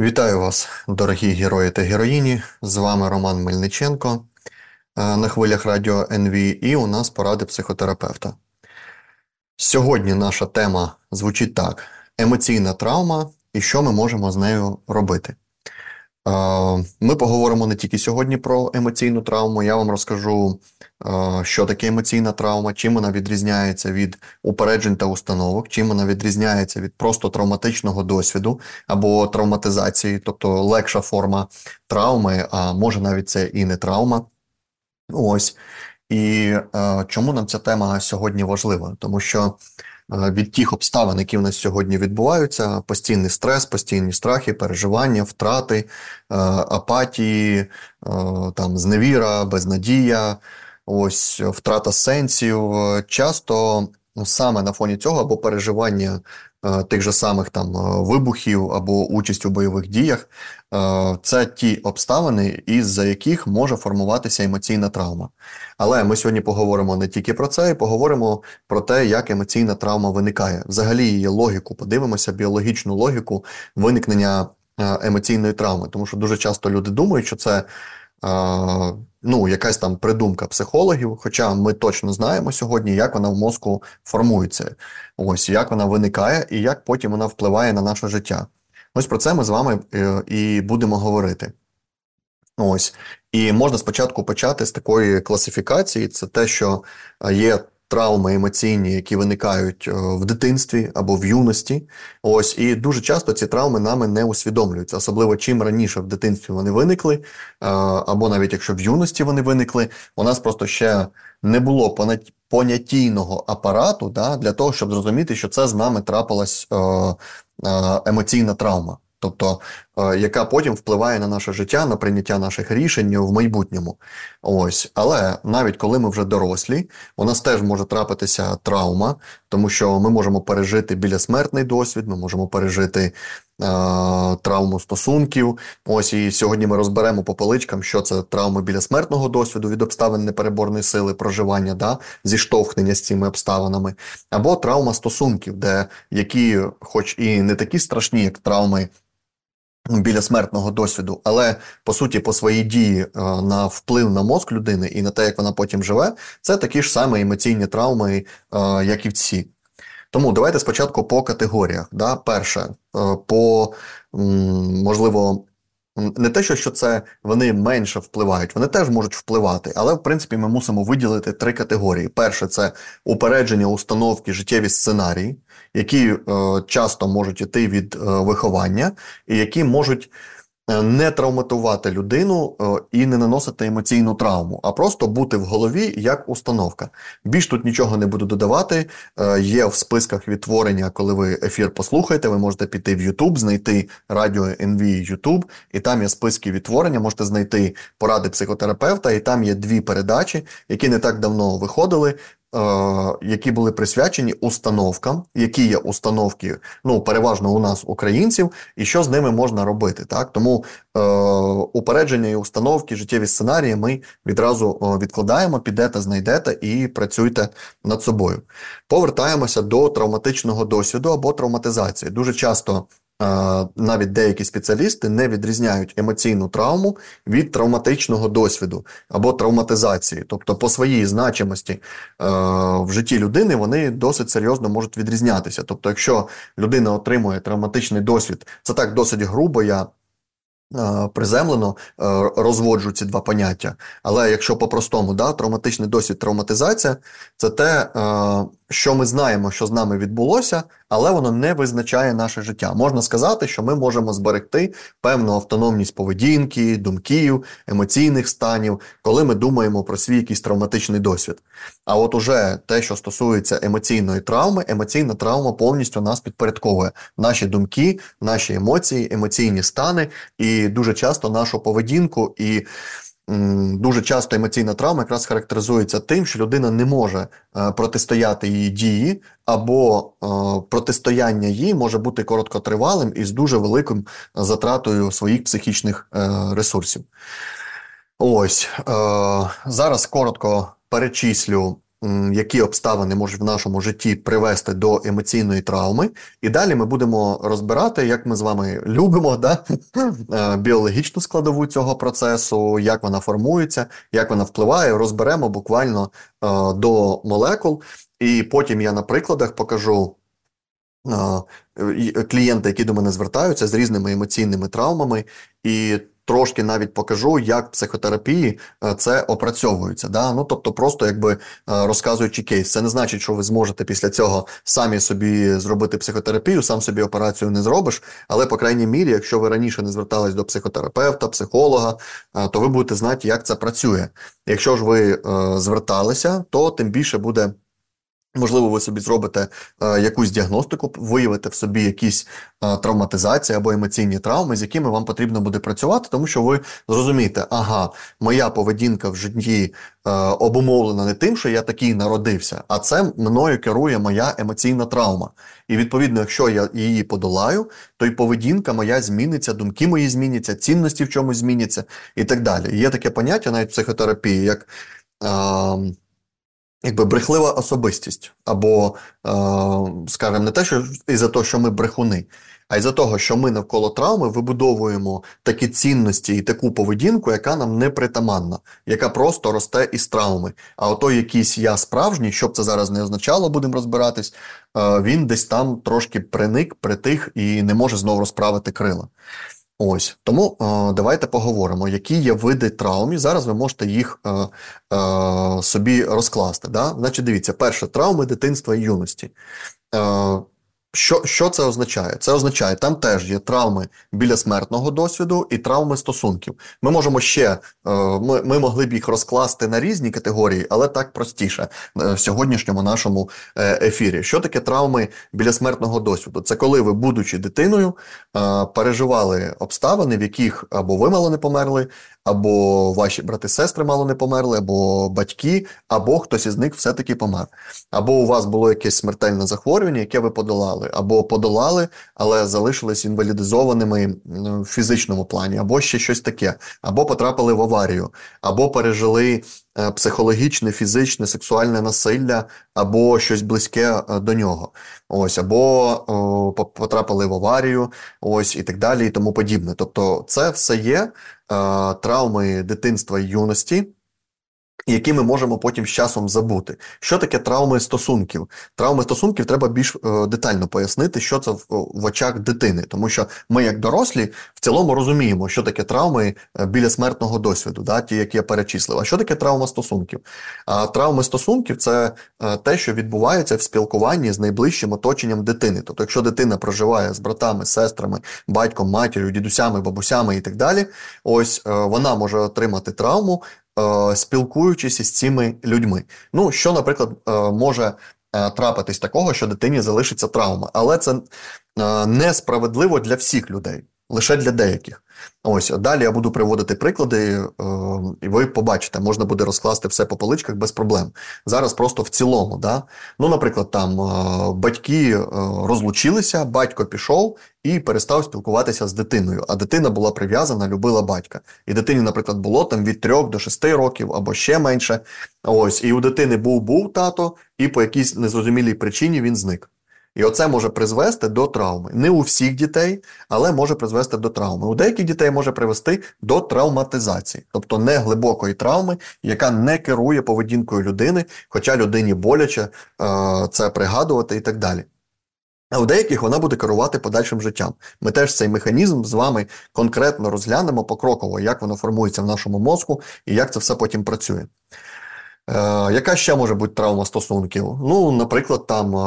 Вітаю вас, дорогі герої та героїні. З вами Роман Мельниченко е, на хвилях радіо НВ і у нас поради психотерапевта. Сьогодні наша тема звучить так: емоційна травма і що ми можемо з нею робити. Ми поговоримо не тільки сьогодні про емоційну травму. Я вам розкажу, що таке емоційна травма, чим вона відрізняється від упереджень та установок, чим вона відрізняється від просто травматичного досвіду або травматизації, тобто легша форма травми, а може навіть це і не травма. Ось. І чому нам ця тема сьогодні важлива? Тому що від тих обставин, які в нас сьогодні відбуваються: постійний стрес, постійні страхи, переживання, втрати, е, апатії, е, там зневіра, безнадія, ось втрата сенсів. Часто ну, саме на фоні цього або переживання Е, тих же самих там е, вибухів або участь у бойових діях, е, це ті обставини, із-за яких може формуватися емоційна травма. Але ми сьогодні поговоримо не тільки про це, і поговоримо про те, як емоційна травма виникає. Взагалі її логіку, подивимося, біологічну логіку виникнення емоційної травми, тому що дуже часто люди думають, що це ну, якась там придумка психологів, хоча ми точно знаємо сьогодні, як вона в мозку формується, ось як вона виникає і як потім вона впливає на наше життя. Ось про це ми з вами е, і будемо говорити. Ось. І можна спочатку почати з такої класифікації: це те, що є травми емоційні, які виникають е, в дитинстві або в юності. Ось і дуже часто ці травми нами не усвідомлюються, особливо чим раніше в дитинстві вони виникли, е, або навіть якщо в юності вони виникли, у нас просто ще не було понятійного апарату да, для того, щоб зрозуміти, що це з нами трапилась е, емоційна травма тобто яка потім впливає на наше життя, на прийняття наших рішень в майбутньому. Ось, але навіть коли ми вже дорослі, у нас теж може трапитися травма, тому що ми можемо пережити білясмертний досвід, ми можемо пережити. Е, травму стосунків. Ось і сьогодні ми розберемо по поличкам, що це травми біля смертного досвіду від обставин непереборної сили проживання, да, зіштовхнення з цими обставинами, або травма стосунків, де які, хоч і не такі страшні, як травми біля смертного досвіду, але по суті, по своїй дії е, на вплив на мозк людини і на те, як вона потім живе, це такі ж самі емоційні травми, е, як і всі. Тому давайте спочатку по категоріях. Да? Перше, е, по можливо. Не те, що це вони менше впливають, вони теж можуть впливати, але в принципі ми мусимо виділити три категорії: перше це упередження установки, життєві сценарії, які е, часто можуть іти від е, виховання, і які можуть не травматувати людину е, і не наносити емоційну травму, а просто бути в голові як установка. Більш тут нічого не буду додавати. Е, є в списках відтворення, коли ви ефір послухаєте, ви можете піти в YouTube, знайти радіо NV YouTube, і там є списки відтворення, можете знайти поради психотерапевта, і там є дві передачі, які не так давно виходили. Е, які були присвячені установкам, які є установки, ну переважно у нас українців, і що з ними можна робити. Так тому е, упередження і установки, життєві сценарії ми відразу е, відкладаємо, підете, знайдете і працюйте над собою. Повертаємося до травматичного досвіду або травматизації. Дуже часто навіть деякі спеціалісти не відрізняють емоційну травму від травматичного досвіду або травматизації. Тобто, по своїй значимості в житті людини вони досить серйозно можуть відрізнятися. Тобто, якщо людина отримує травматичний досвід, це так досить грубо. я Приземлено розводжу ці два поняття. Але якщо по-простому, да, травматичний досвід, травматизація це те, що ми знаємо, що з нами відбулося, але воно не визначає наше життя. Можна сказати, що ми можемо зберегти певну автономність поведінки, думків, емоційних станів, коли ми думаємо про свій якийсь травматичний досвід. А от уже те, що стосується емоційної травми, емоційна травма повністю нас підпорядковує наші думки, наші емоції, емоційні стани і дуже часто нашу поведінку і. Дуже часто емоційна травма якраз характеризується тим, що людина не може е, протистояти її дії, або е, протистояння їй може бути короткотривалим і з дуже великим затратою своїх психічних е, ресурсів. Ось зараз коротко перечислю які обставини можуть в нашому житті привести до емоційної травми. І далі ми будемо розбирати, як ми з вами любимо да? Е, біологічну складову цього процесу, як вона формується, як вона впливає. Розберемо буквально е, до молекул. І потім я на прикладах покажу. Е, клієнти, які до мене звертаються з різними емоційними травмами, і трошки навіть покажу, як в психотерапії е, це опрацьовується. Да? Ну тобто, просто якби е, розказуючи кейс, це не значить, що ви зможете після цього самі собі зробити психотерапію, сам собі операцію не зробиш. Але, по крайній мірі, якщо ви раніше не звертались до психотерапевта, психолога, то ви будете знати, як це працює. Якщо ж ви зверталися, то тим більше буде. Можливо, ви собі зробите е, якусь діагностику, виявите в собі якісь е, травматизації або емоційні травми, з якими вам потрібно буде працювати, тому що ви зрозумієте, ага, моя поведінка в житті е, обумовлена не тим, що я такий народився, а це мною керує моя емоційна травма. І відповідно, якщо я її подолаю, то й поведінка моя зміниться, думки мої зміняться, цінності в чомусь зміняться і так далі. є таке поняття навіть в психотерапії, як. Якби брехлива особистість, або, е, скажімо, не те, що із-за того, що ми брехуни, а із-за того, що ми навколо травми вибудовуємо такі цінності і таку поведінку, яка нам не притаманна, яка просто росте із травми. А ото якийсь я справжній, щоб це зараз не означало, будемо розбиратись, е, він десь там трошки приник, притих і не може знову розправити крила. Ось тому е, давайте поговоримо, які є види травм, і зараз ви можете їх е, е, собі розкласти. Да? Значить, дивіться, перше травми дитинства і юності. Е, що що це означає? Це означає, там теж є травми біля смертного досвіду і травми стосунків. Ми можемо ще е, ми ми могли б їх розкласти на різні категорії, але так простіше е, в сьогоднішньому нашому е, ефірі. Що таке травми біля смертного досвіду? Це коли ви, будучи дитиною, переживали обставини, в яких або ви мало не померли, або ваші брати-сестри мало не померли, або батьки, або хтось із них все-таки помер. Або у вас було якесь смертельне захворювання, яке ви подолали, або подолали, але залишились інвалідизованими в фізичному плані, або ще щось таке, або потрапили в аварію, або пережили. Е, психологічне, фізичне, сексуальне насилля або щось близьке е, до нього, ось або о, потрапили в аварію, ось і так далі, і тому подібне. Тобто, це все є травми дитинства і юності які ми можемо потім з часом забути. Що таке травми стосунків? Травми стосунків треба більш е, детально пояснити, що це в, очах дитини, тому що ми, як дорослі, в цілому розуміємо, що таке травми е, біля смертного досвіду, да, ті, які я перечислив. А що таке травма стосунків? А травми стосунків це е, те, що відбувається в спілкуванні з найближчим оточенням дитини. Тобто, якщо дитина проживає з братами, сестрами, батьком, матір'ю, дідусями, бабусями і так далі, ось вона може отримати травму спілкуючись із цими людьми. Ну, що, наприклад, е, може е, трапитись такого, що дитині залишиться травма, але це несправедливо для всіх людей, лише для деяких. Ось далі я буду приводити приклади, е, і ви побачите, можна буде розкласти все по поличках без проблем. Зараз просто в цілому. Да? Ну, наприклад, там е, батьки е, розлучилися, батько пішов і перестав спілкуватися з дитиною, а дитина була прив'язана, любила батька. І дитині, наприклад, було там від 3 до 6 років або ще менше. Ось, і у дитини був був тато, і по якійсь незрозумілій причині він зник. І оце може призвести до травми. Не у всіх дітей, але може призвести до травми. У деяких дітей може привести до травматизації, тобто не глибокої травми, яка не керує поведінкою людини, хоча людині боляче е, це пригадувати і так далі. А у деяких вона буде керувати подальшим життям. Ми теж цей механізм з вами конкретно розглянемо покроково, як воно формується в нашому мозку і як це все потім працює. Е, яка ще може бути травма стосунків? Ну, наприклад, там е,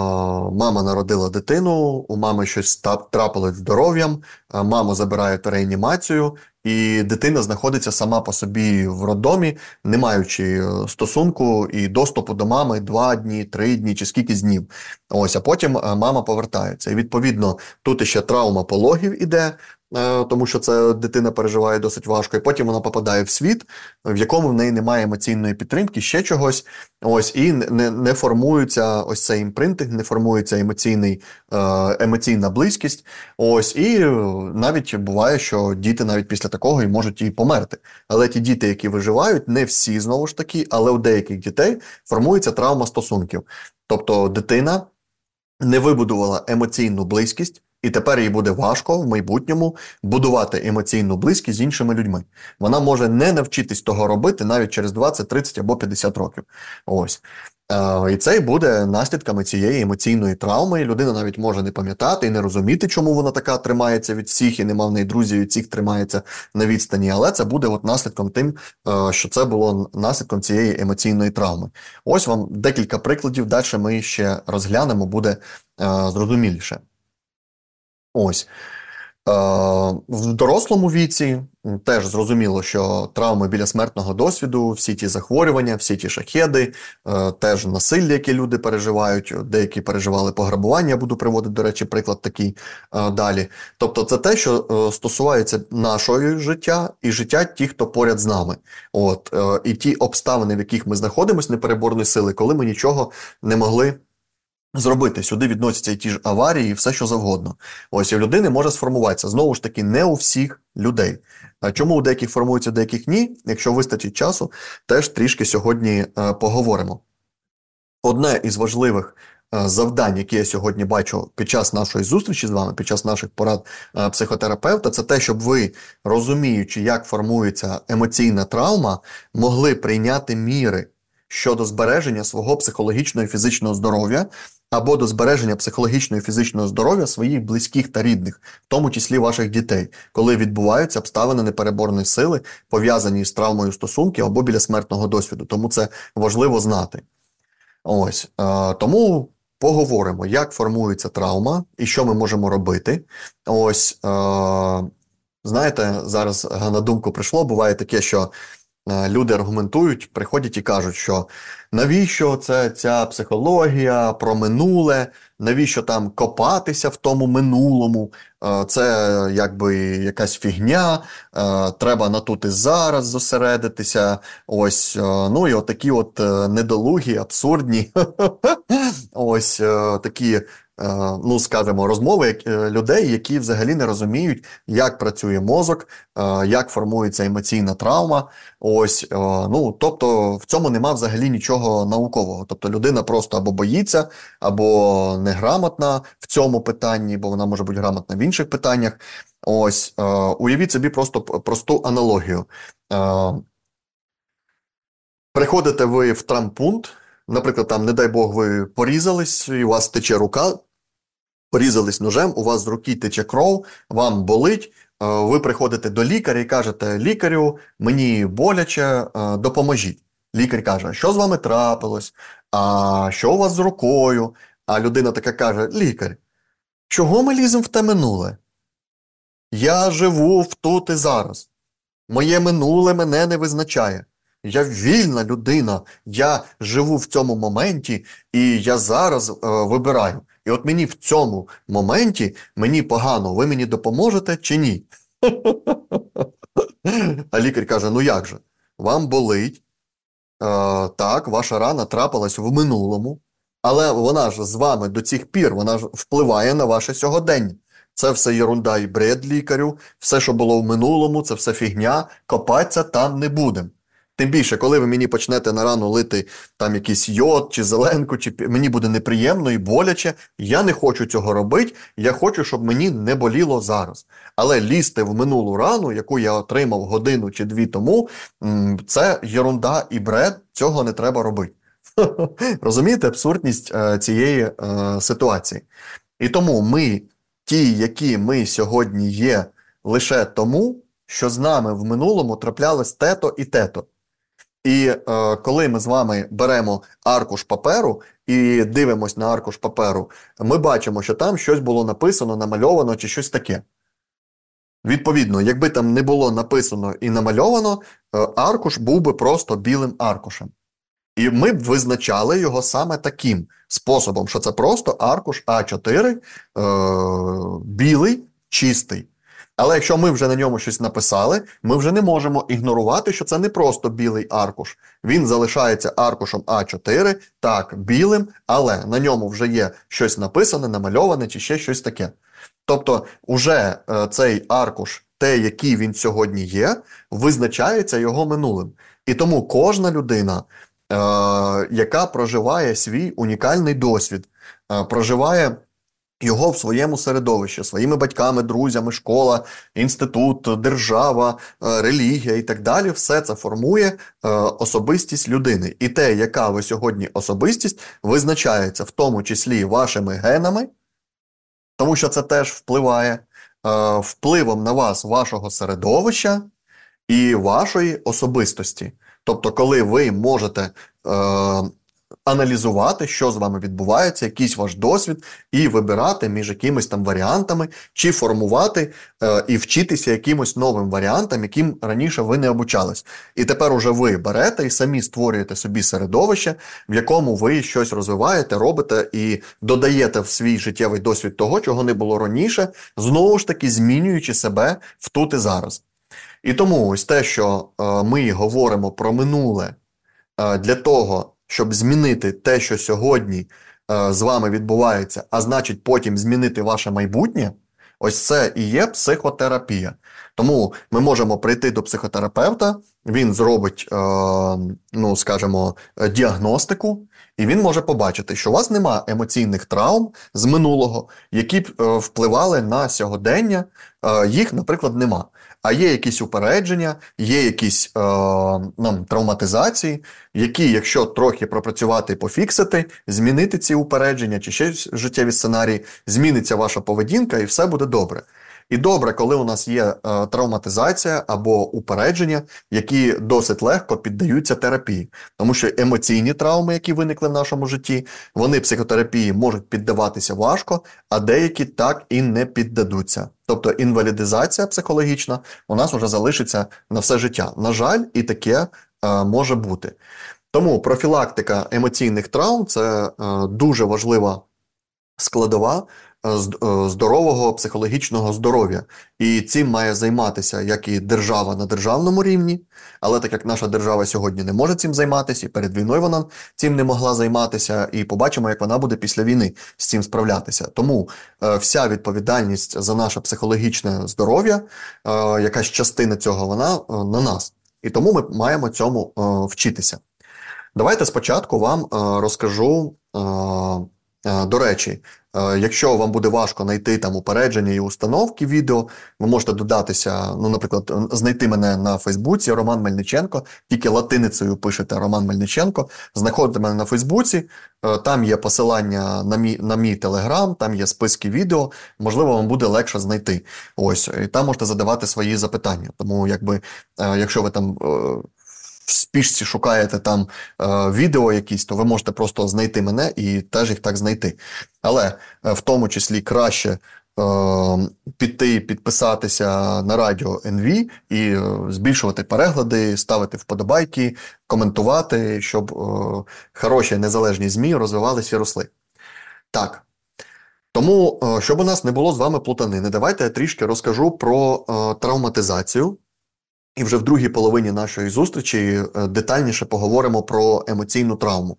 мама народила дитину, у мами щось трапилось здоров'ям, е, мама забирає реанімацію, і дитина знаходиться сама по собі в роддомі, не маючи стосунку і доступу до мами два дні, три дні чи скільки днів. Ось, а потім мама повертається. І відповідно тут ще травма пологів іде, тому що це дитина переживає досить важко, і потім вона попадає в світ, в якому в неї немає емоційної підтримки, ще чогось. Ось і не не формується ось цей імпринтинг, не формується емоційний, е, емоційна близькість. Ось і навіть буває, що діти навіть після такого і можуть і померти. Але ті діти, які виживають, не всі знову ж таки, але у деяких дітей формується травма стосунків. Тобто дитина не вибудувала емоційну близькість. І тепер їй буде важко в майбутньому будувати емоційну близькість з іншими людьми. Вона може не навчитись того робити навіть через 20, 30 або 50 років. Ось. Е, і це і буде наслідками цієї емоційної травми. Людина навіть може не пам'ятати і не розуміти, чому вона така тримається від всіх, і нема в неї друзів, від всіх тримається на відстані. Але це буде от наслідком тим, е, що це було наслідком цієї емоційної травми. Ось вам декілька прикладів. Далі ми ще розглянемо, буде е, зрозуміліше. Ось. Е, в дорослому віці теж зрозуміло, що травми біля смертного досвіду, всі ті захворювання, всі ті шахеди, е, теж насилля, які люди переживають, деякі переживали пограбування, буду приводити, до речі, приклад такий е, далі. Тобто, це те, що стосується нашого життя і життя тих, хто поряд з нами. От, І ті обставини, в яких ми знаходимося, непереборної сили, коли ми нічого не могли зробити. Сюди відносяться і ті ж аварії, і все що завгодно. Ось і в людини може сформуватися. Знову ж таки, не у всіх людей. А чому у деяких формується, у деяких ні? Якщо вистачить часу, теж трішки сьогодні е, поговоримо. Одне із важливих е, завдань, які я сьогодні бачу під час нашої зустрічі з вами, під час наших порад е, психотерапевта, це те, щоб ви, розуміючи, як формується емоційна травма, могли прийняти міри щодо збереження свого психологічного і фізичного здоров'я або до збереження психологічного і фізичного здоров'я своїх близьких та рідних, в тому числі ваших дітей, коли відбуваються обставини непереборної сили, пов'язані з травмою стосунків або біля смертного досвіду. Тому це важливо знати. Ось е, тому. Поговоримо, як формується травма і що ми можемо робити. Ось, е, знаєте, зараз на думку прийшло, буває таке, що люди аргументують, приходять і кажуть, що навіщо це ця психологія про минуле, навіщо там копатися в тому минулому, е, це якби якась фігня, е, треба на тут і зараз зосередитися. Ось, ну і отакі от недолугі, абсурдні, ось такі Е, ну скажімо, розмови е, людей, які взагалі не розуміють, як працює мозок, е, як формується емоційна травма. Ось ну тобто в цьому нема взагалі нічого наукового. Тобто людина просто або боїться, або неграмотна в цьому питанні, бо вона може бути грамотна в інших питаннях. Ось уявіть собі просто просту аналогію. Приходите ви в травмпункт, Наприклад, там, не дай Бог, ви порізались, і у вас тече рука, порізались ножем, у вас з руки тече кров, вам болить. Е, ви приходите до лікаря і кажете, лікарю, мені боляче, е, допоможіть. Лікар каже, що з вами трапилось, а що у вас з рукою? А людина така каже: Лікар, чого ми ліземо в те минуле? Я живу в тут і зараз. Моє минуле мене не визначає. Я вільна людина, я живу в цьому моменті, і я зараз е, вибираю. І от мені в цьому моменті мені погано, ви мені допоможете чи ні? А лікар каже: ну як же? Вам болить? Так, ваша рана трапилась в минулому, але вона ж з вами до цих пір вона ж впливає на ваше сьогодення. Це все єрунда і бред лікарю, все, що було в минулому, це все фігня, копатися там не будемо. Тим більше, коли ви мені почнете на рану лити там якийсь йод чи зеленку, чи мені буде неприємно і боляче, я не хочу цього робити. Я хочу, щоб мені не боліло зараз. Але лізти в минулу рану, яку я отримав годину чи дві тому, це єрунда і бред, цього не треба робити. Розумієте абсурдність е, цієї е, ситуації. І тому ми, ті, які ми сьогодні є, лише тому, що з нами в минулому траплялось тето і тето. І е, коли ми з вами беремо аркуш паперу і дивимось на аркуш паперу, ми бачимо, що там щось було написано, намальовано чи щось таке. Відповідно, якби там не було написано і намальовано, е, аркуш був би просто білим аркушем. І ми б визначали його саме таким способом, що це просто аркуш А4, е, білий, чистий. Але якщо ми вже на ньому щось написали, ми вже не можемо ігнорувати, що це не просто білий аркуш. Він залишається аркушем А4, так, білим, але на ньому вже є щось написане, намальоване чи ще щось таке. Тобто, уже е, цей аркуш, те, який він сьогодні є, визначається його минулим. І тому кожна людина, е, яка проживає свій унікальний досвід, е, проживає його в своєму середовищі, своїми батьками, друзями, школа, інститут, держава, е, релігія і так далі, все це формує е, особистість людини. І те, яка ви сьогодні особистість, визначається в тому числі вашими генами, тому що це теж впливає е, впливом на вас, вашого середовища і вашої особистості. Тобто, коли ви можете аналізувати, що з вами відбувається, якийсь ваш досвід, і вибирати між якимись там варіантами, чи формувати е, і вчитися якимось новим варіантам, яким раніше ви не обучались. І тепер уже ви берете і самі створюєте собі середовище, в якому ви щось розвиваєте, робите і додаєте в свій життєвий досвід того, чого не було раніше, знову ж таки змінюючи себе в тут і зараз. І тому ось те, що е, ми говоримо про минуле е, для того, щоб змінити те, що сьогодні е, з вами відбувається, а значить, потім змінити ваше майбутнє. Ось це і є психотерапія. Тому ми можемо прийти до психотерапевта, він зробить, е, ну скажімо, діагностику, і він може побачити, що у вас нема емоційних травм з минулого, які б е, впливали на сьогодення. Е, їх, наприклад, нема а є якісь упередження, є якісь е, нам травматизації, які, якщо трохи пропрацювати і пофіксити, змінити ці упередження чи ще життєві сценарії, зміниться ваша поведінка, і все буде добре. І добре, коли у нас є е, травматизація або упередження, які досить легко піддаються терапії, тому що емоційні травми, які виникли в нашому житті, вони психотерапії можуть піддаватися важко, а деякі так і не піддадуться. Тобто інвалідизація психологічна у нас вже залишиться на все життя. На жаль, і таке е, може бути. Тому профілактика емоційних травм це е, дуже важлива складова здорового психологічного здоров'я. І цим має займатися як і держава на державному рівні, але так як наша держава сьогодні не може цим займатися, і перед війною вона цим не могла займатися, і побачимо, як вона буде після війни з цим справлятися. Тому е, вся відповідальність за наше психологічне здоров'я, якась частина цього, вона на нас. І тому ми маємо цьому вчитися. Давайте спочатку вам розкажу. До речі, Е, якщо вам буде важко знайти там упередження і установки відео, ви можете додатися, ну, наприклад, знайти мене на Фейсбуці Роман Мельниченко, тільки латиницею пишете Роман Мельниченко, знаходите мене на Фейсбуці, е, там є посилання на мій на мій телеграм, там є списки відео, можливо, вам буде легше знайти. Ось, і там можете задавати свої запитання. Тому, якби, е, якщо ви там в спішці шукаєте там е, відео якісь, то ви можете просто знайти мене і теж їх так знайти. Але е, в тому числі краще. Е, піти, підписатися на радіо НВ і е, збільшувати перегляди, ставити вподобайки, коментувати, щоб е, хороші незалежні ЗМІ розвивалися і росли. Так. Тому, щоб у нас не було з вами плутанини, давайте я трішки розкажу про травматизацію і вже в другій половині нашої зустрічі е, детальніше поговоримо про емоційну травму.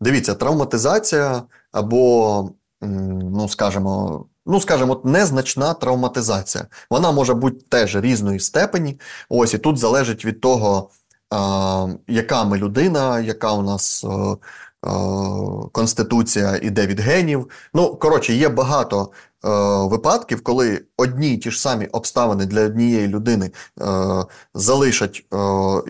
Дивіться, травматизація або, ну скажімо, ну скажімо, незначна травматизація. Вона може бути теж різної степені. Ось і тут залежить від того, яка ми людина, яка у нас. Е, е, Конституція іде від генів. Ну, коротше, є багато випадків, коли одні й ті ж самі обставини для однієї людини е, залишать е,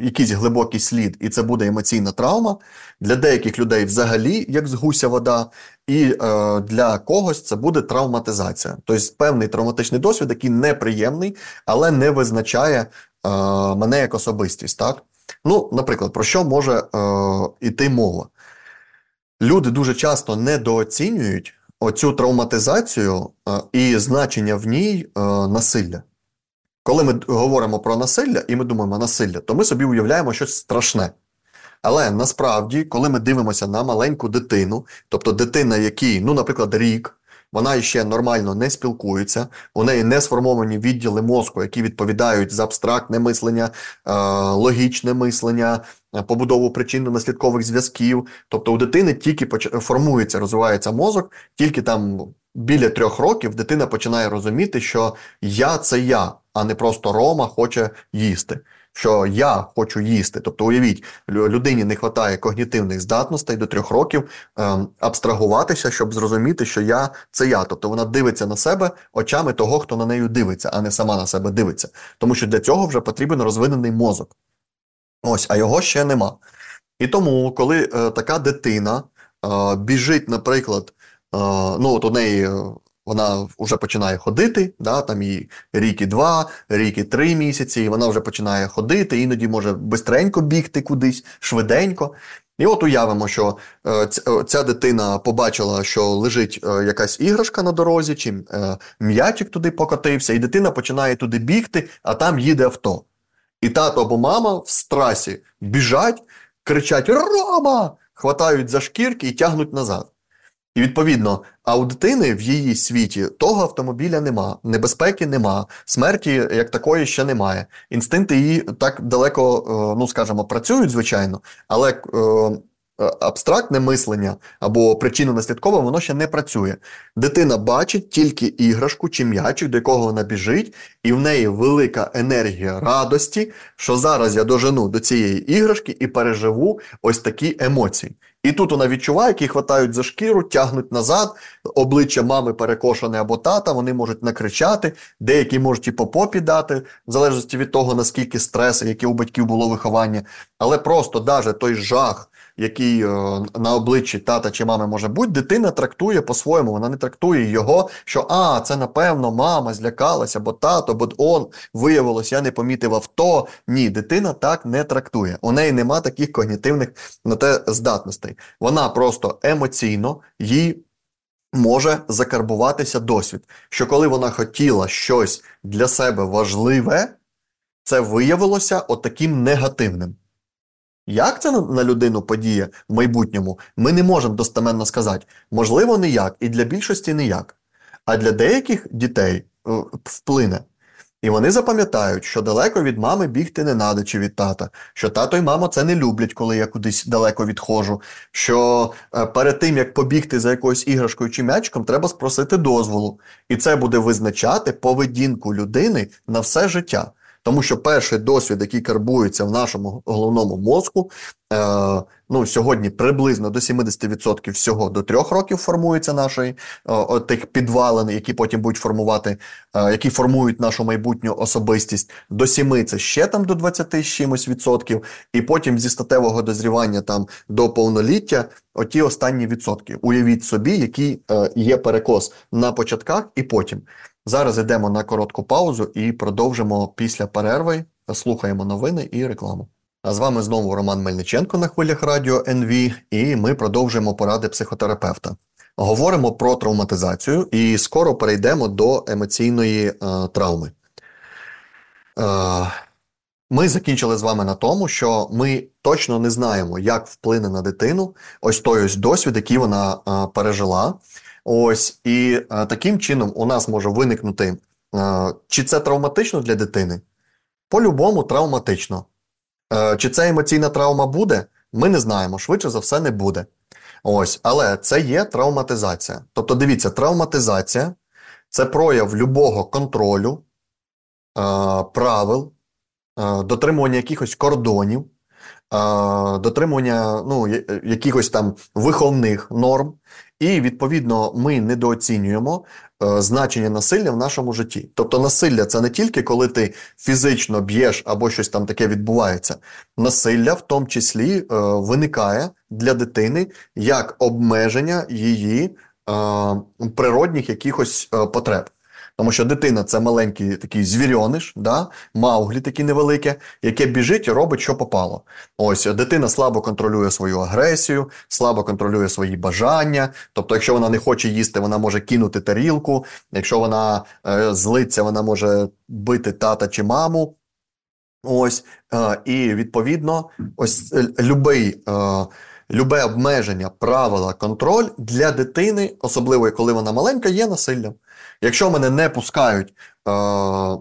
якийсь глибокий слід, і це буде емоційна травма. Для деяких людей взагалі, як з гуся вода, і е, для когось це буде травматизація. Тобто певний травматичний досвід, який неприємний, але не визначає е, мене як особистість. Так? Ну, Наприклад, про що може йти е, мова? Люди дуже часто недооцінюють оцю травматизацію е, і значення в ній е, насилля. Коли ми говоримо про насилля і ми думаємо насилля, то ми собі уявляємо щось страшне. Але насправді, коли ми дивимося на маленьку дитину, тобто дитина, якій, ну, наприклад, рік, вона ще нормально не спілкується, у неї не сформовані відділи мозку, які відповідають за абстрактне мислення, е, логічне мислення, побудову причинно-наслідкових зв'язків. Тобто у дитини тільки формується, розвивається мозок, тільки там біля трьох років дитина починає розуміти, що я це я, а не просто Рома хоче їсти що я хочу їсти. Тобто, уявіть, людині не вистачає когнітивних здатностей до трьох років е, абстрагуватися, щоб зрозуміти, що я це я. Тобто вона дивиться на себе очами того, хто на неї дивиться, а не сама на себе дивиться. Тому що для цього вже потрібен розвинений мозок. Ось, а його ще нема. І тому, коли е, така дитина е, біжить, наприклад, е, ну от у неї вона вже починає ходити, да, там і рік і два, рік і три місяці, і вона вже починає ходити, іноді може бистренько бігти кудись, швиденько. І от уявимо, що е, е, ця дитина побачила, що лежить е, якась іграшка на дорозі, чи м'ячик туди покотився, і дитина починає туди бігти, а там їде авто. І тато або мама в страсі біжать, кричать Рома! хватають за шкірки і тягнуть назад. І відповідно, а у дитини в її світі того автомобіля нема, небезпеки нема, смерті як такої ще немає. Інстинкти її так далеко, е, ну скажімо, працюють, звичайно, але е, абстрактне мислення або причинно-наслідкове, воно ще не працює. Дитина бачить тільки іграшку чи м'ячик, до якого вона біжить, і в неї велика енергія радості, що зараз я дожену до цієї іграшки і переживу ось такі емоції. І тут вона відчуває, які хватають за шкіру, тягнуть назад, обличчя мами перекошене або тата, вони можуть накричати, деякі можуть і по попі дати, в залежності від того, наскільки стрес, яке у батьків було виховання. Але просто навіть той жах, який е, на обличчі тата чи мами може бути, дитина трактує по-своєму. Вона не трактує його, що а, це напевно мама злякалася, бо тато, бо он виявилось, я не помітив авто. Ні, дитина так не трактує. У неї нема таких когнітивних на те здатностей. Вона просто емоційно їй. Може закарбуватися досвід, що коли вона хотіла щось для себе важливе, це виявилося отаким негативним. Як це на людину подіє в майбутньому, ми не можемо достеменно сказати. Можливо, ніяк, і для більшості ніяк. А для деяких дітей е, вплине. І вони запам'ятають, що далеко від мами бігти не треба чи від тата, що тато і мама це не люблять, коли я кудись далеко відходжу. Що е, перед тим, як побігти за якоюсь іграшкою чи м'ячком, треба спросити дозволу. І це буде визначати поведінку людини на все життя. Тому що перший досвід, який карбується в нашому головному мозку, е, ну сьогодні приблизно до 70% всього до трьох років формується нашої е, тих підвалин, які потім будуть формувати, е, які формують нашу майбутню особистість. До 7 це ще там до 20 з чимось відсотків, і потім зі статевого дозрівання там до повноліття. Оті останні відсотки. Уявіть собі, який е, є перекос на початках і потім. Зараз йдемо на коротку паузу і продовжимо після перерви. Слухаємо новини і рекламу. А з вами знову Роман Мельниченко на хвилях радіо НВ, і ми продовжуємо поради психотерапевта. Говоримо про травматизацію і скоро перейдемо до емоційної е, травми. Е, ми закінчили з вами на тому, що ми точно не знаємо, як вплине на дитину ось той ось досвід, який вона е, пережила. Ось і е, таким чином у нас може виникнути, е, чи це травматично для дитини? По-любому травматично. Е, чи це емоційна травма буде? Ми не знаємо. Швидше за все, не буде. Ось, Але це є травматизація. Тобто, дивіться, травматизація це прояв любого контролю, правил, дотримування якихось кордонів, дотримування ну, якихось там виховних норм. І відповідно ми недооцінюємо е, значення насилля в нашому житті. Тобто, насилля це не тільки коли ти фізично б'єш або щось там таке відбувається. Насилля в тому числі е, виникає для дитини як обмеження її е, природних якихось е, потреб. Тому що дитина це маленький такий звірьониш, да? мауглі такі невелике, яке біжить і робить, що попало. Ось дитина слабо контролює свою агресію, слабо контролює свої бажання. Тобто, якщо вона не хоче їсти, вона може кинути тарілку. Якщо вона е, злиться, вона може бити тата чи маму. Ось, е, і відповідно, ось е, любий. Е, любе обмеження, правила, контроль для дитини, особливо коли вона маленька, є насиллям. Якщо мене не пускають, е,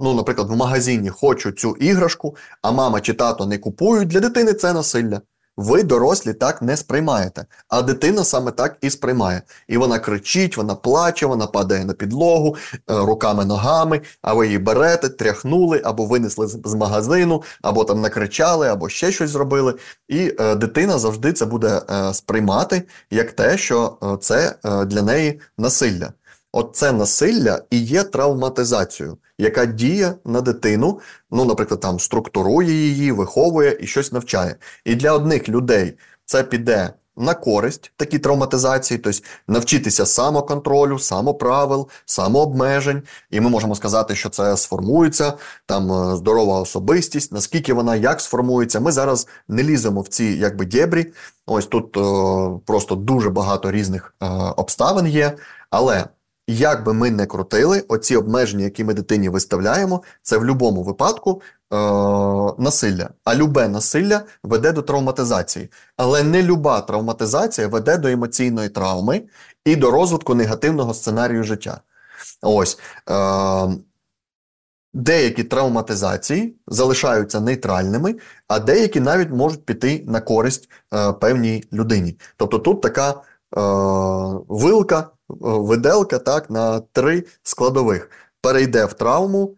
ну, наприклад, в магазині хочу цю іграшку, а мама чи тато не купують, для дитини це насилля. Ви, дорослі, так не сприймаєте, а дитина саме так і сприймає. І вона кричить, вона плаче, вона падає на підлогу е, руками, ногами, а ви її берете, тряхнули, або винесли з магазину, або там накричали, або ще щось зробили. І е, дитина завжди це буде е, сприймати як те, що е, це е, для неї насилля. Оце насилля і є травматизацією, яка діє на дитину, ну, наприклад, там структурує її, виховує і щось навчає. І для одних людей це піде на користь такі травматизації, тобто навчитися самоконтролю, самоправил, самообмежень. І ми можемо сказати, що це сформується, там е, здорова особистість, наскільки вона як сформується. Ми зараз не ліземо в ці якби дєбрі. Ось тут о, е, просто дуже багато різних о, е, обставин є. Але як би ми не крутили, оці обмеження, які ми дитині виставляємо, це в будь-якому випадку е- насилля. А любе насилля веде до травматизації. Але не люба травматизація веде до емоційної травми і до розвитку негативного сценарію життя. Ось. Е- Деякі травматизації залишаються нейтральними, а деякі навіть можуть піти на користь е, певній людині. Тобто тут така е, вилка виделка так, на три складових. Перейде в травму,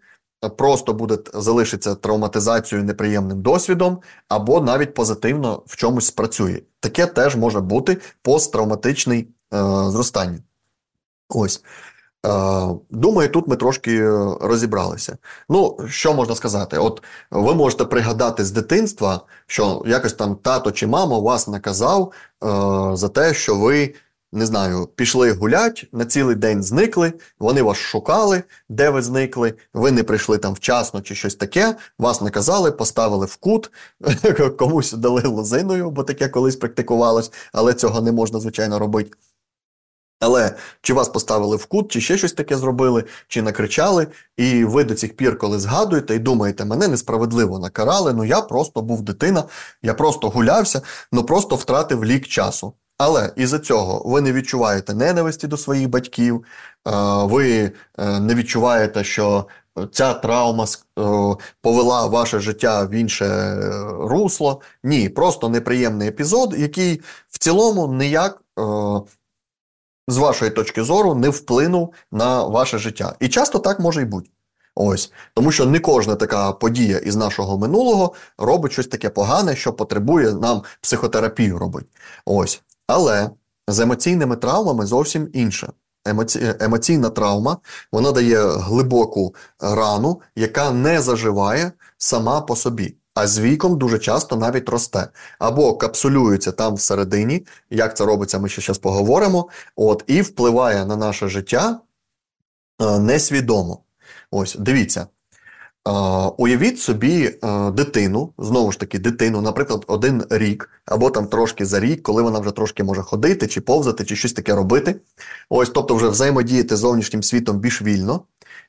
просто буде залишиться травматизацією неприємним досвідом, або навіть позитивно в чомусь спрацює. Таке теж може бути посттравматичний е, зростання. Ось. Е, думаю, тут ми трошки розібралися. Ну, що можна сказати? От ви можете пригадати з дитинства, що якось там тато чи мама вас наказав е, за те, що ви не знаю, пішли гулять, на цілий день зникли, вони вас шукали, де ви зникли, ви не прийшли там вчасно чи щось таке, вас наказали, поставили в кут, комусь дали лозиною, бо таке колись практикувалось, але цього не можна, звичайно, робити. Але чи вас поставили в кут, чи ще щось таке зробили, чи накричали, і ви до цих пір, коли згадуєте і думаєте, мене несправедливо накарали, ну я просто був дитина, я просто гулявся, ну просто втратив лік часу. Але із-за цього ви не відчуваєте ненависті до своїх батьків, ви е, не відчуваєте, що ця травма е, повела ваше життя в інше е, русло. Ні, просто неприємний епізод, який в цілому ніяк. З вашої точки зору не вплинув на ваше життя. І часто так може й бути. Ось. Тому що не кожна така подія із нашого минулого робить щось таке погане, що потребує нам психотерапію робити. Ось. Але з емоційними травмами зовсім інше. Емоці... Емоційна травма вона дає глибоку рану, яка не заживає сама по собі. А з віком дуже часто навіть росте. Або капсулюється там всередині, як це робиться, ми ще зараз поговоримо, от, і впливає на наше життя е, несвідомо. Ось, дивіться, Уявіть собі е, дитину, знову ж таки, дитину, наприклад, один рік, або там трошки за рік, коли вона вже трошки може ходити, чи повзати, чи щось таке робити. Ось, тобто, вже взаємодіяти з зовнішнім світом більш вільно.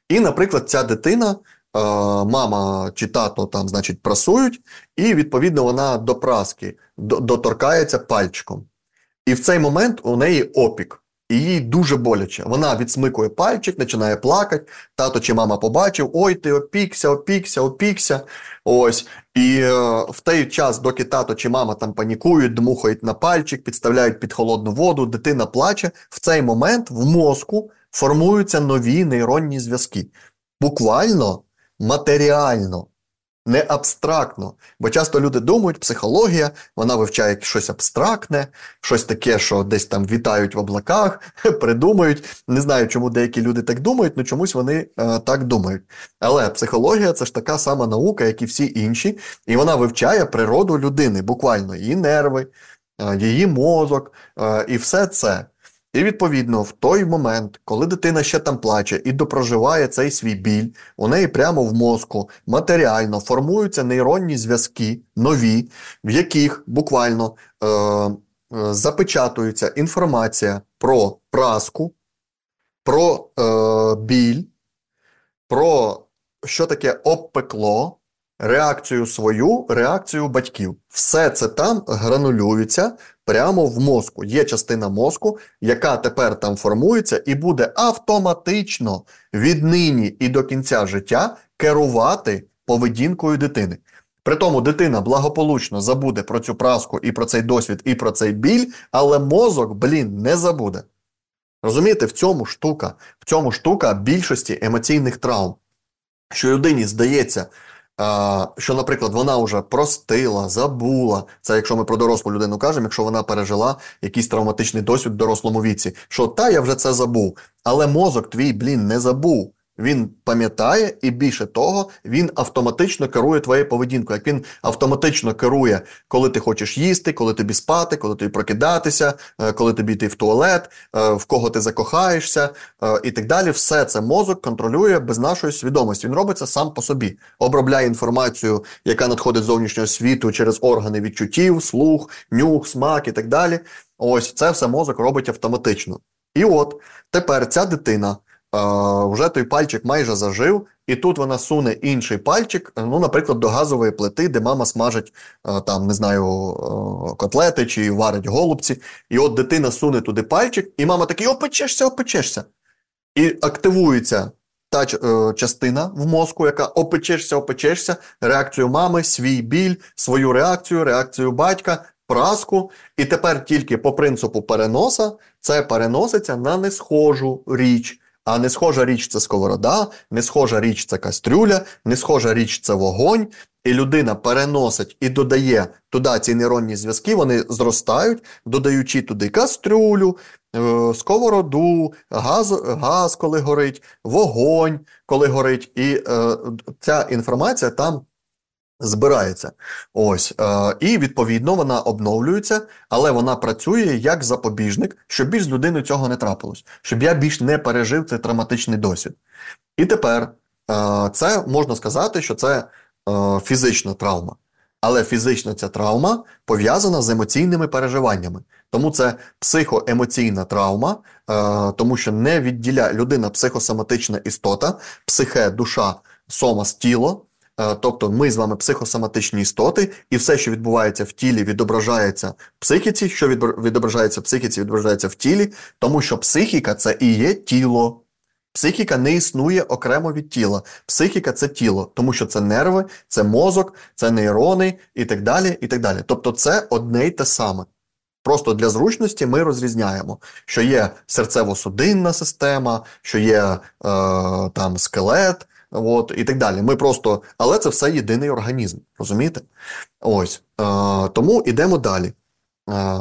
І, наприклад, ця дитина, е, мама чи тато там, значить, прасують, і відповідно вона до праски доторкається пальчиком. І в цей момент у неї опік і їй дуже боляче. Вона відсмикує пальчик, починає плакати. Тато чи мама побачив: ой, ти опікся, опікся, опікся. Ось. І е, в той час, доки тато чи мама там панікують, дмухають на пальчик, підставляють під холодну воду, дитина плаче. В цей момент в мозку формуються нові нейронні зв'язки. Буквально матеріально не абстрактно. Бо часто люди думають, психологія, вона вивчає щось абстрактне, щось таке, що десь там вітають в облаках, придумають. Не знаю, чому деякі люди так думають, але чомусь вони е, так думають. Але психологія це ж така сама наука, як і всі інші, і вона вивчає природу людини, буквально її нерви, е, її мозок е, і все це. І відповідно, в той момент, коли дитина ще там плаче і допроживає цей свій біль, у неї прямо в мозку матеріально формуються нейронні зв'язки нові, в яких буквально е, е, запечатується інформація про праску, про е, біль, про що таке обпекло, реакцію свою, реакцію батьків. Все це там гранулюється прямо в мозку. Є частина мозку, яка тепер там формується і буде автоматично віднині і до кінця життя керувати поведінкою дитини. При тому дитина благополучно забуде про цю праску і про цей досвід, і про цей біль, але мозок, блін, не забуде. Розумієте, в цьому штука, в цьому штука більшості емоційних травм. Що людині здається, що, наприклад, вона вже простила, забула. Це якщо ми про дорослу людину кажемо, якщо вона пережила якийсь травматичний досвід в дорослому віці, що та я вже це забув. Але мозок твій, блін, не забув. Він пам'ятає, і більше того, він автоматично керує твоєю поведінкою. Як він автоматично керує, коли ти хочеш їсти, коли тобі спати, коли тобі прокидатися, е, коли тобі йти в туалет, е, в кого ти закохаєшся е, і так далі. Все це мозок контролює без нашої свідомості. Він робить це сам по собі, обробляє інформацію, яка надходить з зовнішнього світу через органи відчуттів, слух, нюх, смак і так далі. Ось це все мозок робить автоматично. І от тепер ця дитина вже той пальчик майже зажив, і тут вона суне інший пальчик, ну, наприклад, до газової плити, де мама смажить там, не знаю, котлети чи варить голубці. І от дитина суне туди пальчик, і мама такий опечешся, опечешся. І активується та е, частина в мозку, яка опечешся, опечешся, реакцію мами, свій біль, свою реакцію, реакцію батька, праску. І тепер тільки по принципу переноса це переноситься на несхожу річ. А не схожа річ це сковорода, не схожа річ це кастрюля, не схожа річ це вогонь. І людина переносить і додає туди ці нейронні зв'язки, вони зростають, додаючи туди кастрюлю, е, сковороду, газ, газ коли горить, вогонь, коли горить. І е, ця інформація там збирається. Ось. Е, І відповідно вона обновлюється, але вона працює як запобіжник, щоб більш з людиною цього не трапилось, щоб я більш не пережив цей травматичний досвід. І тепер е, це можна сказати, що це е, фізична травма. Але фізична ця травма пов'язана з емоційними переживаннями. Тому це психоемоційна травма, е, тому що не відділяє людина психосоматична істота, психе, душа, сомас, тіло. Е, тобто ми з вами психосоматичні істоти, і все, що відбувається в тілі, відображається в психіці, що відображається в психіці, відображається в тілі, тому що психіка це і є тіло. Психіка не існує окремо від тіла. Психіка це тіло, тому що це нерви, це мозок, це нейрони і так далі. і так далі. Тобто це одне й те саме. Просто для зручності ми розрізняємо, що є серцево-судинна система, що є е, там скелет, от, і так далі. Ми просто, Але це все єдиний організм, розумієте? Ось. Е, Тому йдемо далі. Е,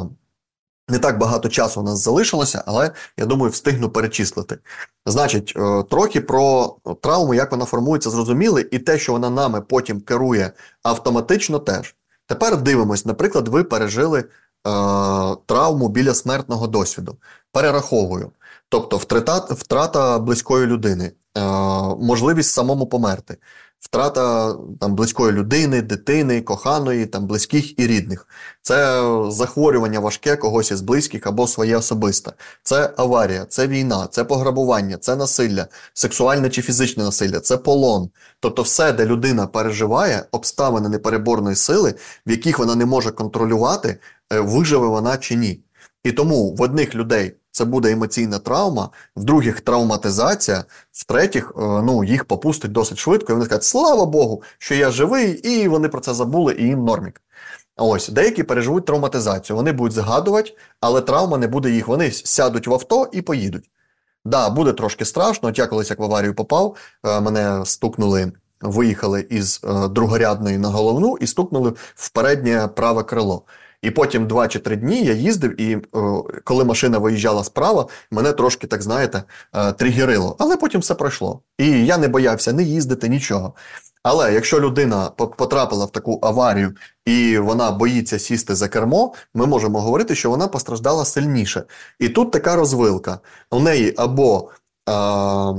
не так багато часу у нас залишилося, але я думаю, встигну перечислити. Значить, е, трохи про травму, як вона формується, зрозуміли, і те, що вона нами потім керує автоматично, теж. Тепер дивимось, наприклад, ви пережили е, травму біля смертного досвіду. Перераховую. Тобто втрата, втрата близької людини, можливість самому померти, втрата там близької людини, дитини, коханої, там близьких і рідних. Це захворювання важке когось із близьких або своє особисте. Це аварія, це війна, це пограбування, це насилля, сексуальне чи фізичне насилля, це полон. Тобто, все, де людина переживає обставини непереборної сили, в яких вона не може контролювати, е, виживе вона чи ні. І тому в одних людей це буде емоційна травма, в других травматизація, в третіх, е, ну, їх попустить досить швидко, і вони скажуть, слава Богу, що я живий, і вони про це забули, і їм нормік. Ось, деякі переживуть травматизацію, вони будуть згадувати, але травма не буде їх. Вони сядуть в авто і поїдуть. Да, буде трошки страшно. От я колись як в аварію попав, е, мене стукнули, виїхали із е, другорядної на головну і стукнули в переднє праве крило. І потім два чи три дні я їздив, і о, коли машина виїжджала справа, мене трошки, так знаєте, е, тригерило. Але потім все пройшло. І я не боявся не їздити, нічого. Але якщо людина потрапила в таку аварію і вона боїться сісти за кермо, ми можемо говорити, що вона постраждала сильніше. І тут така розвилка. У неї або а,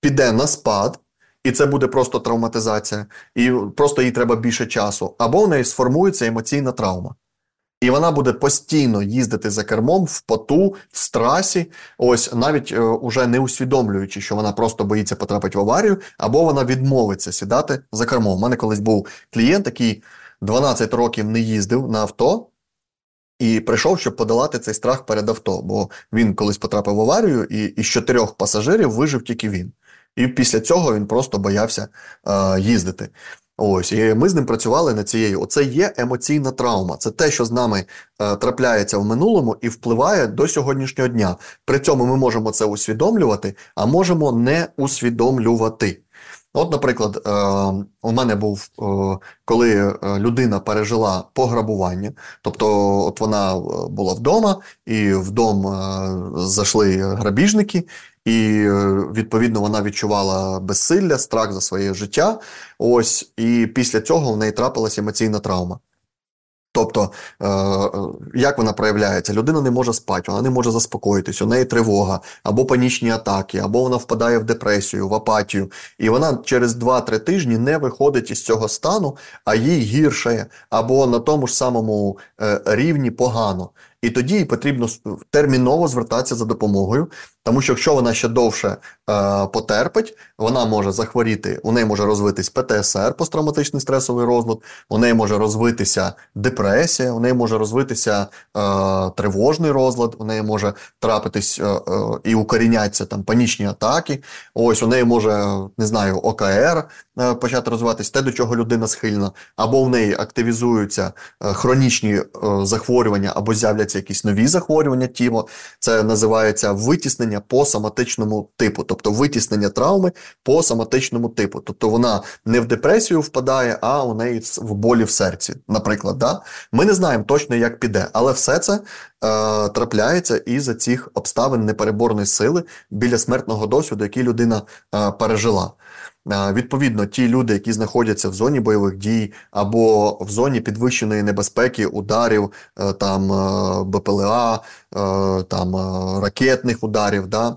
піде на спад, і це буде просто травматизація, і просто їй треба більше часу, або в неї сформується емоційна травма. І вона буде постійно їздити за кермом в поту, в страсі, ось навіть е, уже не усвідомлюючи, що вона просто боїться потрапити в аварію, або вона відмовиться сідати за кермом. У мене колись був клієнт, який 12 років не їздив на авто. І прийшов, щоб подолати цей страх перед авто, бо він колись потрапив в аварію, і із чотирьох пасажирів вижив тільки він. І після цього він просто боявся е, їздити. Ось, і ми з ним працювали над цією. Оце є емоційна травма. Це те, що з нами е, трапляється в минулому і впливає до сьогоднішнього дня. При цьому ми можемо це усвідомлювати, а можемо не усвідомлювати. От, наприклад, е, у мене був, е, коли е, людина пережила пограбування, тобто, от вона була вдома, і в дом зайшли грабіжники, і відповідно вона відчувала безсилля, страх за своє життя. Ось, і після цього в неї трапилася емоційна травма. Тобто, е, як вона проявляється? Людина не може спати, вона не може заспокоїтись, у неї тривога, або панічні атаки, або вона впадає в депресію, в апатію, і вона через 2-3 тижні не виходить із цього стану, а їй гірше, або на тому ж самому е, рівні погано. І тоді потрібно терміново звертатися за допомогою, тому що якщо вона ще довше е, потерпить, вона може захворіти, у неї може розвитись ПТСР, посттравматичний стресовий розлад, у неї може розвитися депресія, у неї може розвитися е, тривожний розлад, у неї може трапитись е, е, і укорінятися там панічні атаки. Ось у неї може не знаю, ОКР е, почати розвиватись, те, до чого людина схильна, або в неї активізуються е, хронічні захворювання, або з'являться якісь нові захворювання тіла. Це називається витіснення витіснення по соматичному типу, тобто витіснення травми по соматичному типу. Тобто вона не в депресію впадає, а у неї в болі в серці. Наприклад, да? ми не знаємо точно, як піде, але все це е, трапляється із-за цих обставин непереборної сили біля смертного досвіду, який людина е, пережила. Відповідно, ті люди, які знаходяться в зоні бойових дій або в зоні підвищеної небезпеки, ударів, е, там е, БПЛА, е, там ракетних ударів, да,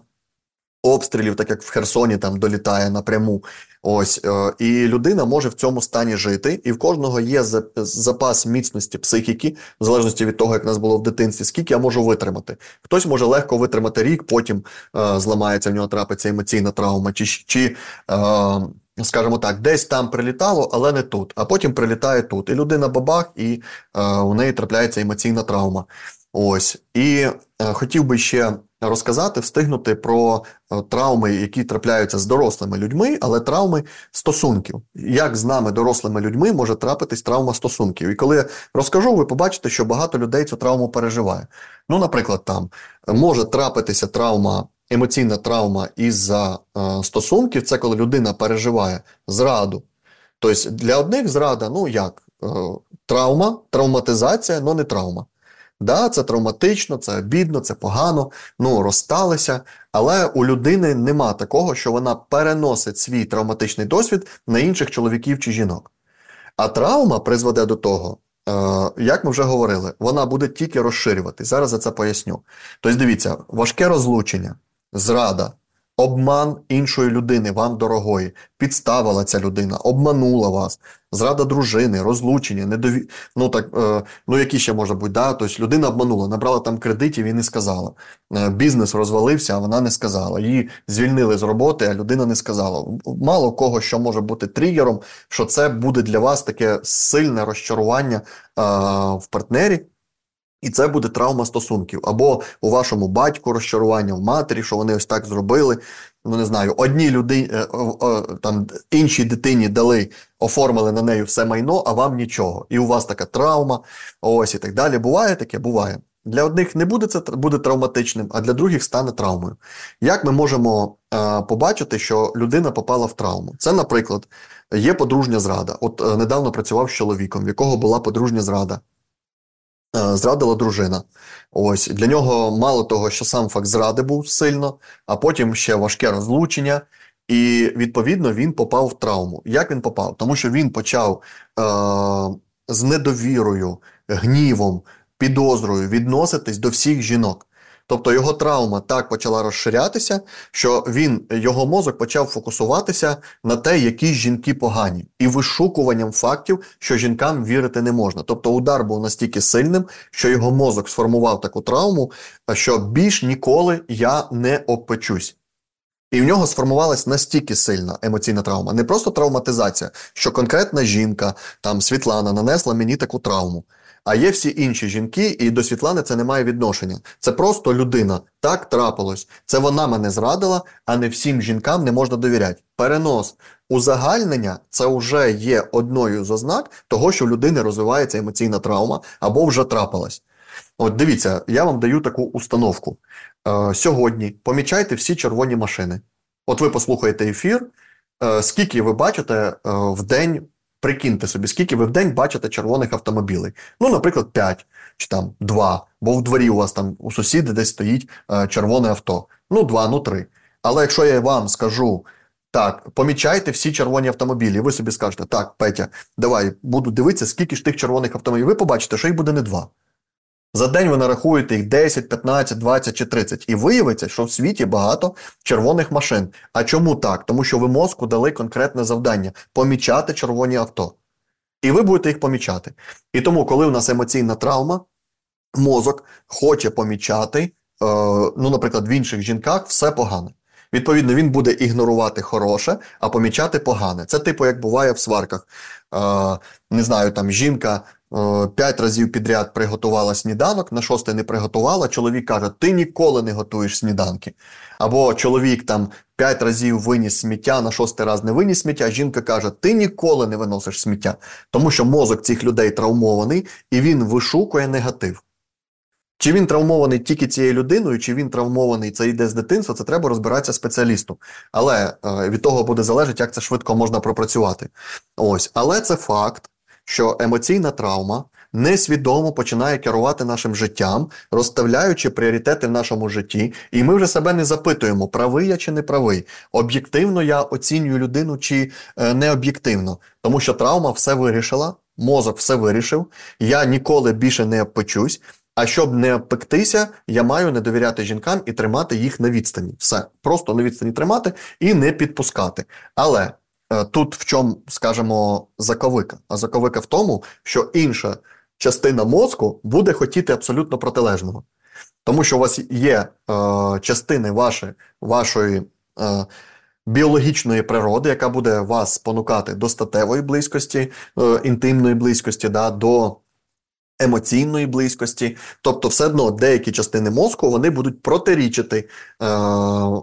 обстрілів, так як в Херсоні там долітає напряму. Ось е, і людина може в цьому стані жити, і в кожного є запас міцності психіки, в залежності від того, як нас було в дитинстві, скільки я можу витримати. Хтось може легко витримати рік, потім е, зламається в нього трапиться емоційна травма, чи чи. Е, Скажімо так, десь там прилітало, але не тут. А потім прилітає тут. І людина бабах, і е, у неї трапляється емоційна травма. Ось. І е, хотів би ще розказати, встигнути про е, травми, які трапляються з дорослими людьми, але травми стосунків. Як з нами, дорослими людьми, може трапитись травма стосунків? І коли я розкажу, ви побачите, що багато людей цю травму переживає. Ну, наприклад, там може трапитися травма. Емоційна травма із-за е, стосунків це коли людина переживає зраду. Тобто для одних зрада, ну як, е, травма, травматизація, але не травма. Да, це травматично, це бідно, це погано, ну розсталися. Але у людини нема такого, що вона переносить свій травматичний досвід на інших чоловіків чи жінок. А травма призведе до того, е, як ми вже говорили, вона буде тільки розширюватись. Зараз я це поясню. Тобто, дивіться, важке розлучення, зрада, Обман іншої людини, вам дорогої, підставила ця людина, обманула вас, зрада дружини, розлучення, недові... ну так, е, ну які ще може бути, да? Тобто людина обманула, набрала там кредитів і не сказала. Е, бізнес розвалився, а вона не сказала. Її звільнили з роботи, а людина не сказала. Мало кого що може бути тригером, що це буде для вас таке сильне розчарування е, в партнері. І це буде травма стосунків. Або у вашому батьку розчарування в матері, що вони ось так зробили. Ну, не знаю, одній людині, е, там іншій дитині дали, оформили на неї все майно, а вам нічого. І у вас така травма, ось і так далі. Буває таке? Буває. Для одних не буде це буде травматичним, а для других стане травмою. Як ми можемо е, побачити, що людина попала в травму? Це, наприклад, є подружня зрада. От е, недавно працював з чоловіком, в якого була подружня зрада. Е, зрадила дружина. Ось Для нього мало того, що сам факт зради був сильно, а потім ще важке розлучення. І відповідно він попав в травму. Як він попав? Тому що він почав е, з недовірою, гнівом, підозрою відноситись до всіх жінок. Тобто його травма так почала розширятися, що він, його мозок почав фокусуватися на те, які жінки погані, і вишукуванням фактів, що жінкам вірити не можна. Тобто удар був настільки сильним, що його мозок сформував таку травму, що більш ніколи я не опечусь. І в нього сформувалась настільки сильна емоційна травма, не просто травматизація, що конкретна жінка, там Світлана, нанесла мені таку травму. А є всі інші жінки, і до Світлани це не має відношення. Це просто людина. Так трапилось. Це вона мене зрадила, а не всім жінкам не можна довіряти. Перенос узагальнення це вже є одною з ознак того, що в людини розвивається емоційна травма або вже трапилась. От дивіться, я вам даю таку установку. Е, Сьогодні помічайте всі червоні машини. От ви послухаєте ефір, е, скільки ви бачите е, в день Прикиньте собі, скільки ви в день бачите червоних автомобілей. Ну, наприклад, 5 чи там 2, бо в дворі у вас там у сусіди десь стоїть е, червоне авто. Ну, 2, ну 3. Але якщо я вам скажу, так, помічайте всі червоні автомобілі, ви собі скажете, так, Петя, давай, буду дивитися, скільки ж тих червоних автомобілів. Ви побачите, що їх буде не 2. За день ви нарахуєте їх 10, 15, 20 чи 30. І виявиться, що в світі багато червоних машин. А чому так? Тому що ви мозку дали конкретне завдання помічати червоні авто. І ви будете їх помічати. І тому, коли у нас емоційна травма, мозок хоче помічати, е, ну, наприклад, в інших жінках все погане. Відповідно, він буде ігнорувати хороше, а помічати погане. Це типу, як буває в сварках. Е, не знаю, там жінка Е, п'ять разів підряд приготувала сніданок, на шостий не приготувала. Чоловік каже: Ти ніколи не готуєш сніданки. Або чоловік там п'ять разів виніс сміття, на шостий раз не виніс сміття. Жінка каже: Ти ніколи не виносиш сміття. Тому що мозок цих людей травмований і він вишукує негатив. Чи він травмований тільки цією людиною, чи він травмований це йде з дитинства, це треба розбиратися спеціалісту. Але е, від того буде залежати, як це швидко можна пропрацювати. Ось, але це факт що емоційна травма несвідомо починає керувати нашим життям, розставляючи пріоритети в нашому житті, і ми вже себе не запитуємо, правий я чи не правий. Об'єктивно я оцінюю людину чи е, не об'єктивно, тому що травма все вирішила, мозок все вирішив, я ніколи більше не печусь. А щоб не пектися, я маю не довіряти жінкам і тримати їх на відстані. Все, просто на відстані тримати і не підпускати. Але Е, тут в чому, скажімо, заковика. А заковика в тому, що інша частина мозку буде хотіти абсолютно протилежного. Тому що у вас є е, частини ваші, вашої е, біологічної природи, яка буде вас спонукати до статевої близькості, е, інтимної близькості, да, до емоційної близькості, тобто, все одно деякі частини мозку вони будуть протирічити, е,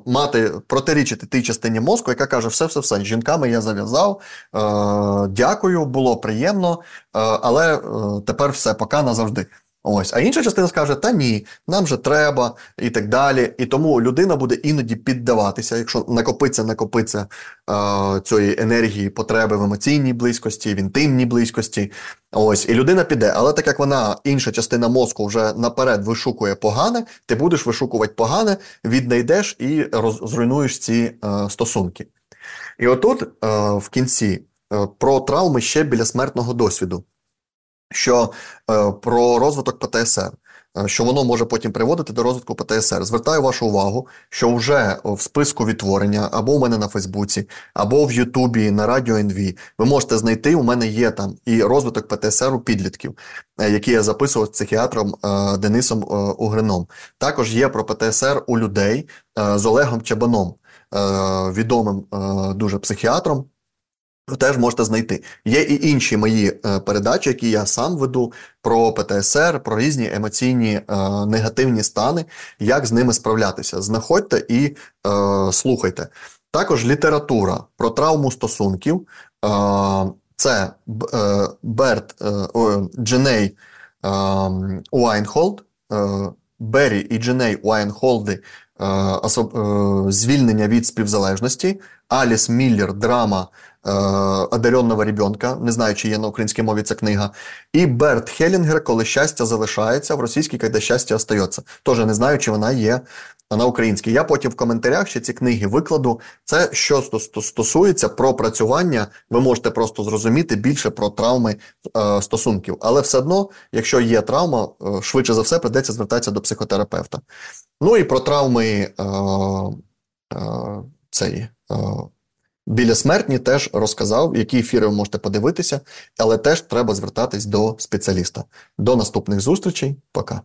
мати протирічити тій частині мозку, яка каже: все, все, все, з жінками я зав'язав, е, дякую, було приємно, е, але е, тепер все, пока назавжди. Ось, а інша частина скаже, та ні, нам же треба і так далі. І тому людина буде іноді піддаватися, якщо накопиться, накопиться е, цієї енергії, потреби в емоційній близькості, в інтимній близькості. Ось, і людина піде. Але так як вона, інша частина мозку вже наперед вишукує погане, ти будеш вишукувати погане, віднайдеш і роз, зруйнуєш ці е, стосунки. І отут, е, в кінці, е, про травми ще біля смертного досвіду що е, про розвиток ПТСР, е, що воно може потім приводити до розвитку ПТСР. Звертаю вашу увагу, що вже в списку відтворення або у мене на Фейсбуці, або в Ютубі на Радіо НВ ви можете знайти. У мене є там і розвиток ПТСР у підлітків, е, який я записував з психіатром Денисом Угрином. Також є про ПТСР у людей з Олегом Чабаном, відомим дуже психіатром. Теж можете знайти. Є і інші мої е, передачі, які я сам веду про ПТСР, про різні емоційні е, негативні стани, як з ними справлятися. Знаходьте і е, слухайте. Також література про травму стосунків. Це Беррі, Дженей Уайнхолд, Беррі і Дженей Уайнхолди звільнення від співзалежності, Аліс Міллер, драма. Е, одаренного ребенка. Не знаю, чи є на українській мові ця книга. І Берт Хелінгер, коли щастя залишається в російській, коли щастя остається. Теж не знаю, чи вона є на українській. Я потім в коментарях ще ці книги викладу. Це що стосується пропрацювання, ви можете просто зрозуміти більше про травми е, стосунків. Але все одно, якщо є травма, е, швидше за все придеться звертатися до психотерапевта. Ну і про травми цей. Біля смертні теж розказав, які ефіри ви можете подивитися, але теж треба звертатись до спеціаліста. До наступних зустрічей. Пока.